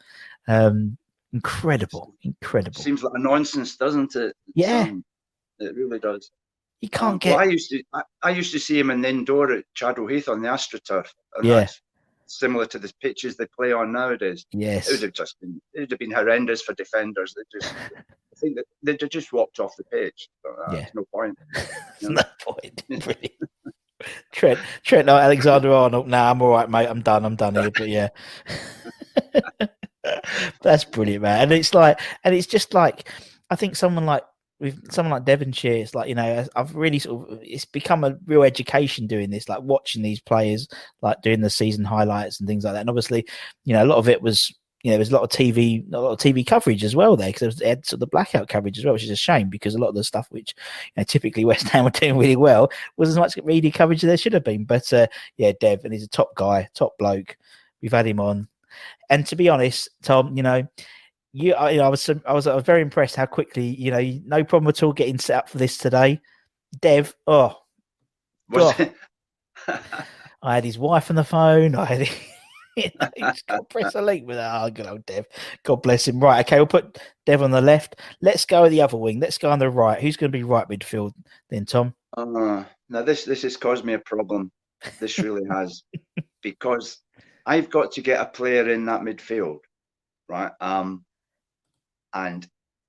Um, incredible, incredible. Seems like a nonsense, doesn't it? Yeah, um, it really does. You can't get. Well, I used to, I, I, used to see him in the indoor at Chadwell Heath on the AstroTurf. Yeah. Similar to the pitches they play on nowadays. Yes. It would have just been, it would have been horrendous for defenders. They just, I think that they just walked off the pitch. But, uh, yeah. no point. You [LAUGHS] know? no point. [LAUGHS] Trent, Trent, no, Alexander Arnold. Nah, I'm all right, mate. I'm done. I'm done here. But yeah. [LAUGHS] That's brilliant, man. And it's like, and it's just like, I think someone like with someone like Devonshire, it's like you know, I've really sort of it's become a real education doing this, like watching these players, like doing the season highlights and things like that. And obviously, you know, a lot of it was you know, there was a lot of TV, a lot of TV coverage as well there because there was sort of the blackout coverage as well, which is a shame because a lot of the stuff which you know, typically [LAUGHS] West Ham were doing really well was as much media coverage as there should have been. But uh, yeah, Dev, and he's a top guy, top bloke. We've had him on, and to be honest, Tom, you know, you, I, you know, I was, I was, very impressed how quickly, you know, no problem at all getting set up for this today. Dev, oh, I had his wife on the phone. I had, you know, he's got press a link with that. Oh, good old Dev. God bless him. Right, okay, we'll put Dev on the left. Let's go the other wing. Let's go on the right. Who's going to be right midfield then, Tom? Uh, now this this has caused me a problem. This really [LAUGHS] has because I've got to get a player in that midfield, right? Um, and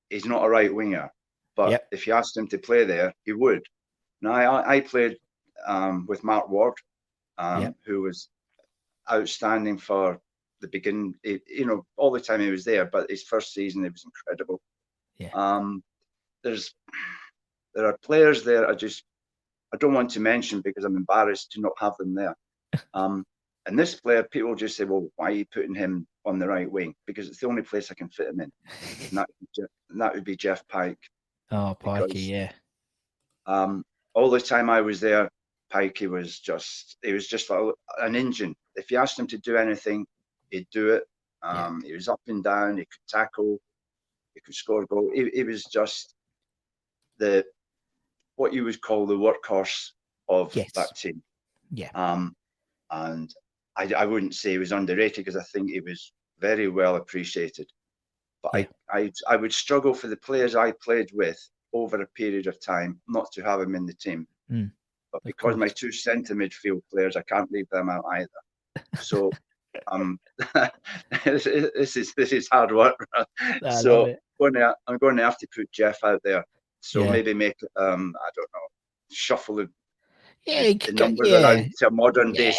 he's not a right winger. But yep. if you asked him to play there, he would. Now I, I played um, with Mark Ward, um, yep. who was outstanding for the beginning. You know, all the time he was there, but his first season it was incredible. Yeah. Um, there's there are players there. I just I don't want to mention because I'm embarrassed to not have them there. [LAUGHS] Um, and this player, people just say, "Well, why are you putting him on the right wing because it's the only place I can fit him in. and, that, and that would be Jeff Pike. Oh, Pikey, yeah. Um, all the time I was there, Pikey was just, he was just like an engine. If you asked him to do anything, he'd do it. Um, yeah. He was up and down, he could tackle, he could score a goal. He, he was just the, what you would call the workhorse of yes. that team. Yeah. Um, and I, I wouldn't say he was underrated because I think he was very well appreciated. But yeah. I, I, I would struggle for the players I played with over a period of time not to have him in the team. Mm. But because my two centre midfield players, I can't leave them out either. [LAUGHS] So um, [LAUGHS] this, is this is hard work. so going to, I'm going to have to put Jeff out there. So yeah. maybe make um, I don't know, shuffle the, yeah, the numbers yeah. around to a modern day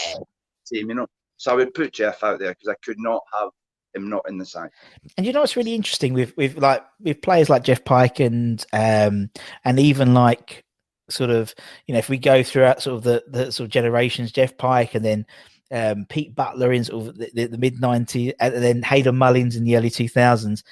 team, you know. So I would put Jeff out there because I could not have him not in the side. And you know what's really interesting with with like with players like Jeff Pike and um and even like sort of you know if we go throughout sort of the the sort of generations, Jeff Pike and then um, Pete Butler in sort of the, the, the mid '90s, and then Hayden Mullins in the early 2000s.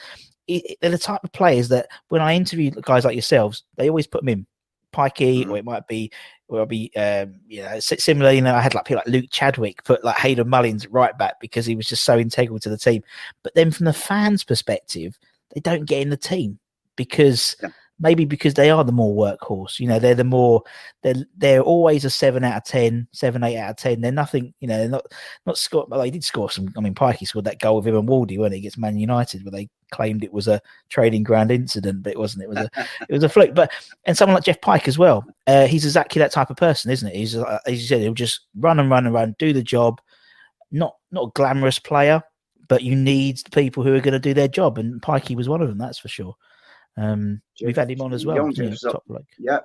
they're the type of players that when I interview guys like yourselves, they always put them in. Pikey, mm-hmm. or it might be, or it'll be, um, you know, similar. You know, I had like people like Luke Chadwick put like Hayden Mullins right back because he was just so integral to the team. But then from the fans' perspective, they don't get in the team because yeah maybe because they are the more workhorse. You know, they're the more they're they're always a seven out of 10, seven, eight out of ten. They're nothing, you know, they're not not score but they did score some I mean Pikey scored that goal with him and Wardy when he against Man United where they claimed it was a trading ground incident, but it wasn't. It was a it was a fluke. But and someone like Jeff Pike as well. Uh, he's exactly that type of person, isn't it? He's uh, as you said, he'll just run and run and run, do the job. Not not a glamorous player, but you need people who are going to do their job, and Pikey was one of them. That's for sure. Um, Jeff, we've had him on as well. You know, top. Yeah,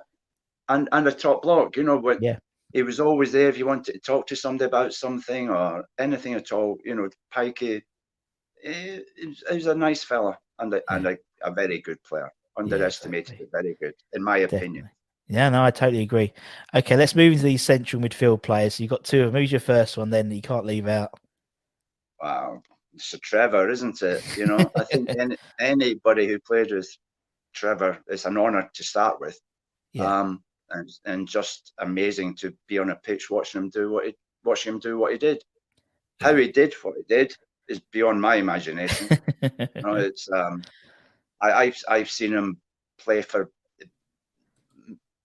and and a top block. You know, but yeah, he was always there if you wanted to talk to somebody about something or anything at all. You know, Pikey, he, he was a nice fella and a, yeah. and a, a, very good player. Underestimated, yeah, very good in my Definitely. opinion. Yeah, no, I totally agree. Okay, let's move into these central midfield players. You've got two of them. Who's your first one then you can't leave out? Wow. It's a Trevor, isn't it? You know, I think [LAUGHS] any, anybody who played with Trevor, it's an honour to start with. Yeah. Um, and, and just amazing to be on a pitch watching him do what he watching him do what he did. How he did what he did is beyond my imagination. [LAUGHS] you know, it's um, I, have I've seen him play for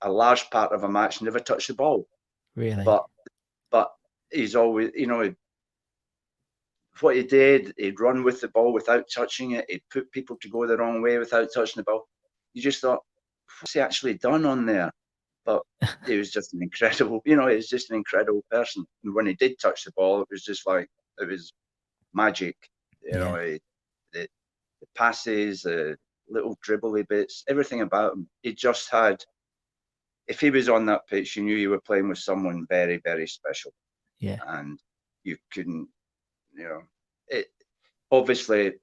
a large part of a match, never touch the ball. Really, but but he's always you know what he did. He'd run with the ball without touching it. He'd put people to go the wrong way without touching the ball. You just thought, what's he actually done on there? But he was just an incredible, you know, he was just an incredible person. And when he did touch the ball, it was just like it was magic. You yeah. know, he, the, the passes, the little dribbly bits, everything about him. He just had. If he was on that pitch, you knew you were playing with someone very, very special. Yeah. And you couldn't, you know, it obviously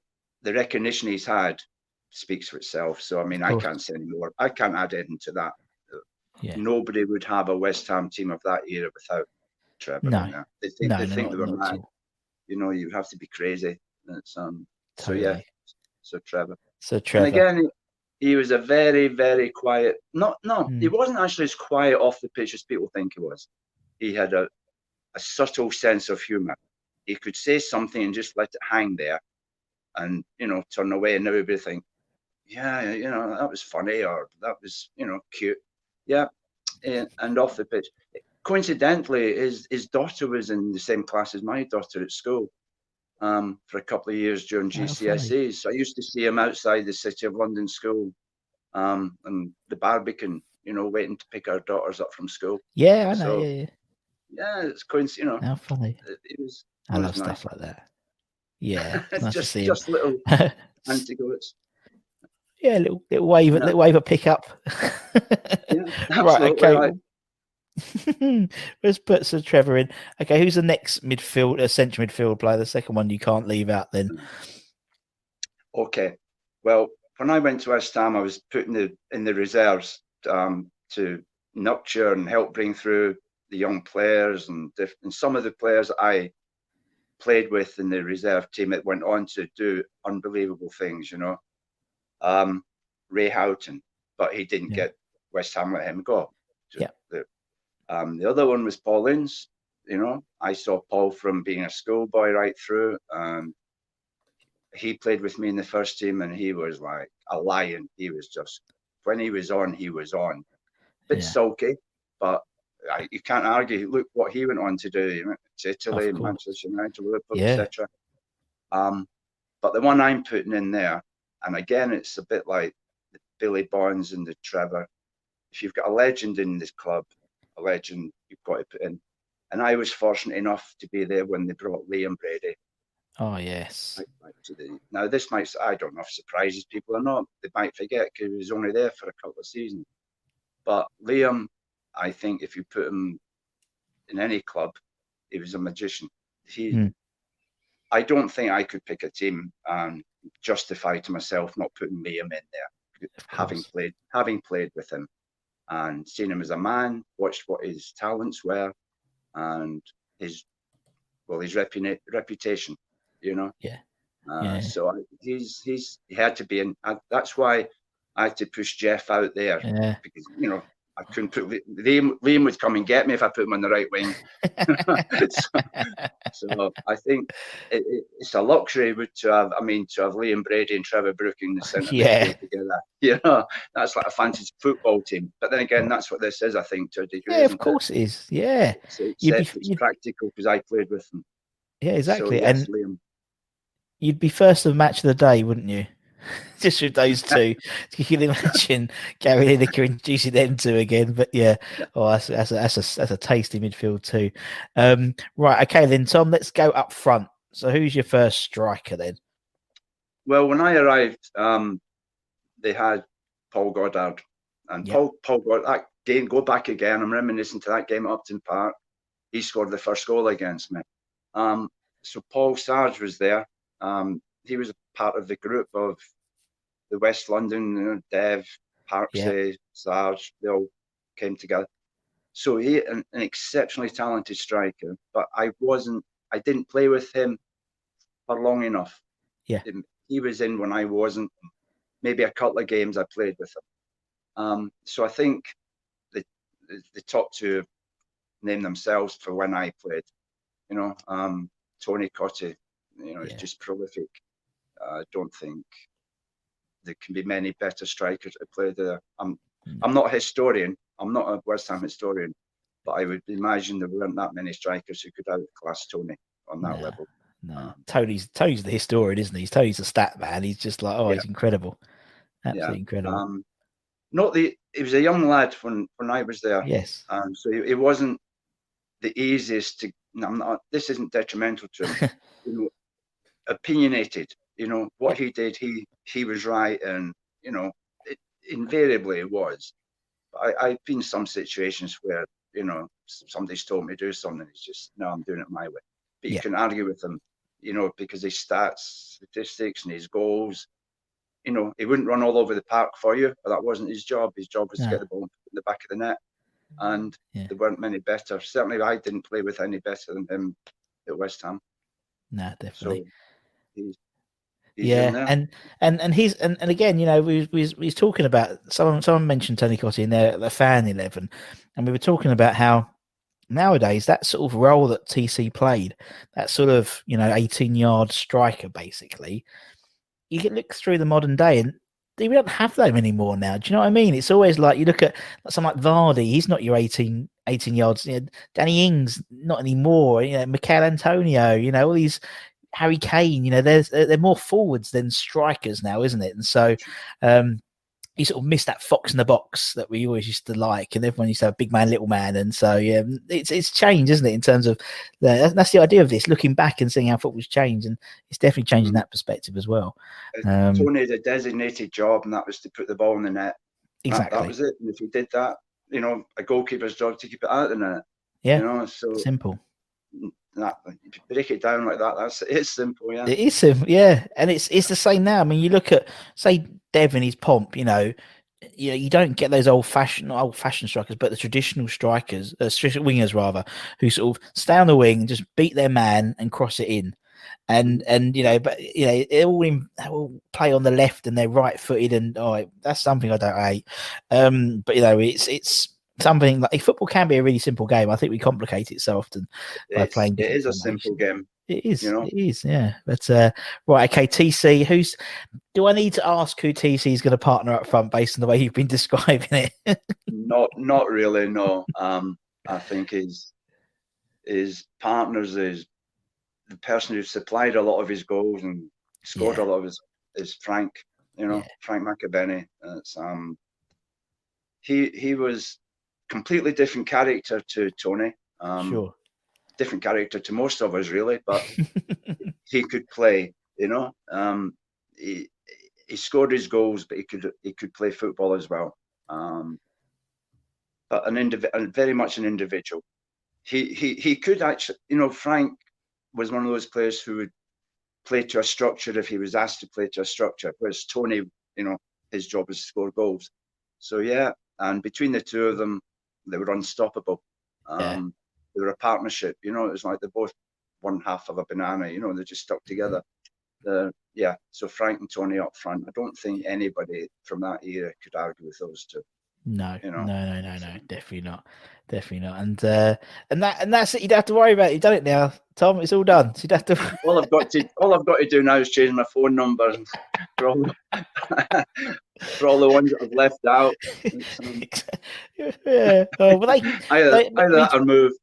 the recognition he's had speaks for itself. So I mean, I can't say any more. I can't add anything to that. Yeah. Nobody would have a West Ham team of that era without Trevor. No, they think no, they think they were mad. You know, you have to be crazy. Um. Totally. So yeah, so Trevor. So Trevor. And again, he, he was a very, very quiet. Not, no, mm. he wasn't actually as quiet off the pitch as people think he was. He had a, a subtle sense of humour. He could say something and just let it hang there, and you know, turn away, and everybody think, yeah, you know, that was funny or that was, you know, cute. Yeah, and off the pitch. Coincidentally, his his daughter was in the same class as my daughter at school um, for a couple of years during GCSEs. So I used to see him outside the City of London school um, and the Barbican, you know, waiting to pick our daughters up from school. Yeah, I know. So, yeah, yeah. yeah, it's coincident. You know, how funny. It, it was. I love nice. stuff like that. Yeah, [LAUGHS] nice just just little [LAUGHS] anecdotes. Yeah, little little wave, yeah. little wave of pickup. yeah, [LAUGHS] right, okay. Right. [LAUGHS] Let's put Sir Trevor in. Okay, who's the next midfield, uh, central midfield player? The second one you can't leave out then. Okay. Well, when I went to West Ham, I was put in the in the reserves um, to nurture and help bring through the young players and, and some of the players I played with in the reserve team that went on to do unbelievable things. You know, um, Ray Houghton, but he didn't yeah. get West Ham let him go. Yeah. The, um, the other one was Paul Ince. You know, I saw Paul from being a schoolboy right through. Um, he played with me in the first team, and he was like a lion. He was just when he was on, he was on. A Bit yeah. sulky, but I, you can't argue. Look what he went on to do. He went to Italy, Manchester United, Liverpool, yeah. etc. Um, but the one I'm putting in there, and again, it's a bit like Billy Bonds and the Trevor. If you've got a legend in this club, a legend you've got to put in. And I was fortunate enough to be there when they brought Liam Brady. Oh yes. Now this might I don't know if surprises people or not. They might forget because he was only there for a couple of seasons. But Liam, I think if you put him in any club, he was a magician. He, mm. I don't think I could pick a team and justify to myself not putting Liam in there, having played having played with him and seen him as a man, watched what his talents were, and his well his repu- reputation, you know. Yeah. Uh, yeah. So he's he's he had to be in. Uh, that's why I had to push Jeff out there yeah. because you know I couldn't put Liam. Liam would come and get me if I put him on the right wing. [LAUGHS] [LAUGHS] so, so, I think it, it, it's a luxury to have. I mean, to have Liam Brady and Trevor Brooking in the centre [LAUGHS] yeah. together. You know, that's like a fantasy football team. But then again, that's what this is. I think to a degree. Yeah, of course it? it is. Yeah, it's, it's, it's practical because I played with them. Yeah, exactly. So, yes, and Liam. you'd be first of match of the day, wouldn't you? [LAUGHS] just with those two. you can imagine Gary Lineker introducing them two again. But yeah, oh, that's, that's, a, that's, a, that's a tasty midfield too. Um, right, okay, then, Tom, let's go up front. So who's your first striker then? Well, when I arrived, um, they had Paul Goddard. And Paul, Paul Goddard, that game, go back again. I'm reminiscing to that game at Upton Park. He scored the first goal against me. Um, so Paul Sarge was there. Um, he was a part of the group of the West London, you know, Dev, Parksy, yeah. Sarge, they all came together. So he an, an exceptionally talented striker, but I wasn't. I didn't play with him for long enough. Yeah, he was in when I wasn't. Maybe a couple of games I played with him. Um, so I think the, the, the top two name themselves for when I played. You know, um, Tony Cottee, you know, yeah. is just prolific. I don't think there can be many better strikers to play there. I'm mm. I'm not a historian. I'm not a West Ham historian, but I would imagine there weren't that many strikers who could outclass Tony on that level. No, um, Tony's Tony's the historian, isn't he? Tony's a stat man. He's just like, oh, yeah. he's incredible, absolutely yeah. incredible. Um, not the he was a young lad when when I was there. Yes. Um, so it, it wasn't the easiest to. I'm not. This isn't detrimental to him. [LAUGHS] you know, opinionated. You know what he did. He he was right, and you know, it, invariably it was. I, I've been some situations where you know somebody's told me to do something. It's just no, I'm doing it my way. But yeah. you can argue with them, you know, because his stats, statistics, and his goals. You know, he wouldn't run all over the park for you, but that wasn't his job. His job was to get the ball in the back of the net mm. and yeah. there weren't many better. Certainly, I didn't play with any better than him at West Ham. Nah, definitely. So yeah, and and and he's and, and again, you know, we we he's talking about someone someone mentioned Tony Cottee in their the fan eleven, and we were talking about how nowadays that sort of role that TC played, that sort of you know eighteen yard striker, basically, you can look through the modern day and we don't have them anymore now. Do you know what I mean? It's always like you look at someone like Vardy, he's not your 18, 18 yards. You know, Danny Ings, not anymore. You know, Michail Antonio, you know, all these Harry Kane, you know, there's they're more forwards than strikers now, isn't it? And so um he sort of missed that fox in the box that we always used to like, and everyone used to have big man, little man, and so yeah, it's it's changed, isn't it? In terms of the, that's the idea of this, looking back and seeing how football's changed, and it's definitely changing mm. that perspective as well. Um, Tony had a designated job, and that was to put the ball in the net. Exactly, that, that was it. And if he did that, you know, a goalkeeper's job to keep it out of the net. Yeah, you know, so simple. That, break it down like that. That's it's simple, yeah. It is simple, yeah, and it's it's the same now. I mean, you look at say Devin, his pomp, you know, you know, you don't get those old fashioned, old fashioned strikers, but the traditional strikers, uh, wingers rather, who sort of stay on the wing and just beat their man and cross it in. And and you know, but you know, they all, in, they all play on the left and they're right footed, and oh, that's something I don't hate. Um, but you know, it's it's something like football can be a really simple game. I think we complicate it so often by it's, playing. It is a simple game. It is. You know? It is. Yeah. But uh, right. Okay. TC. Who's? Do I need to ask who TC is going to partner up front based on the way you've been [LAUGHS] describing it? not. Not really. No. Um. I think his his partners is the person who supplied a lot of his goals and scored yeah. a lot of his is Frank. You know, yeah. Frank McAvennie. It's um. He he was completely different character to Tony. Um, sure different character to most of us, really, but [LAUGHS] he could play. You know, um, he he scored his goals, but he could he could play football as well. Um, but an individual, very much an individual. He he he could actually, you know, Frank was one of those players who would play to a structure if he was asked to play to a structure, whereas Tony, you know, his job is to score goals. So yeah, and between the two of them, they were unstoppable. Um, they were a partnership. You know, it was like they're both one half of a banana. You know, they just stuck together. The yeah. So Frank and Tony up front. I don't think anybody from that era could argue with those two. No, you know? no, no, no, no, definitely not, definitely not. And uh, and that and that's it. You don't have to worry about it. You've done it now, Tom. It's all done. So you don't have to. all I've got to all I've got to do now is change my phone number [LAUGHS] all the, for all the ones that I've left out. [LAUGHS] yeah. Oh, but they, either, they, either that or move.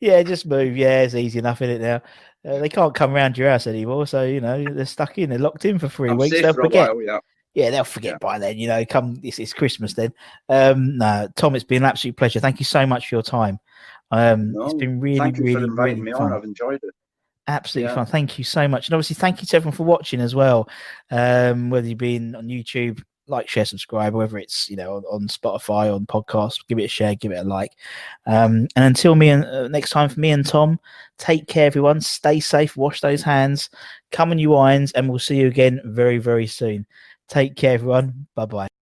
Yeah, just move. Yeah, it's easy enough in it now. Uh, they can't come around your house anymore, so you know they're stuck in. They're locked in for 3 I'm weeks. They'll forget. While, yeah. yeah. they'll forget yeah. by then. You know, come this is Christmas then. Um, no, Tom, it's been an absolute pleasure. Thank you so much for your time. Um, no, it's been really, really, really fun. I've enjoyed it. Absolutely yeah. fun. Thank you so much, and obviously thank you to everyone for watching as well. Um, whether you've been on YouTube, like, share, subscribe, whether it's you know on, on, Spotify, on podcast, give it a share, give it a like. Um, and until me and uh, next time for me and Tom, take care, everyone. Stay safe, wash those hands, come on you irons, and we'll see you again very, very soon. Take care, everyone. Bye bye.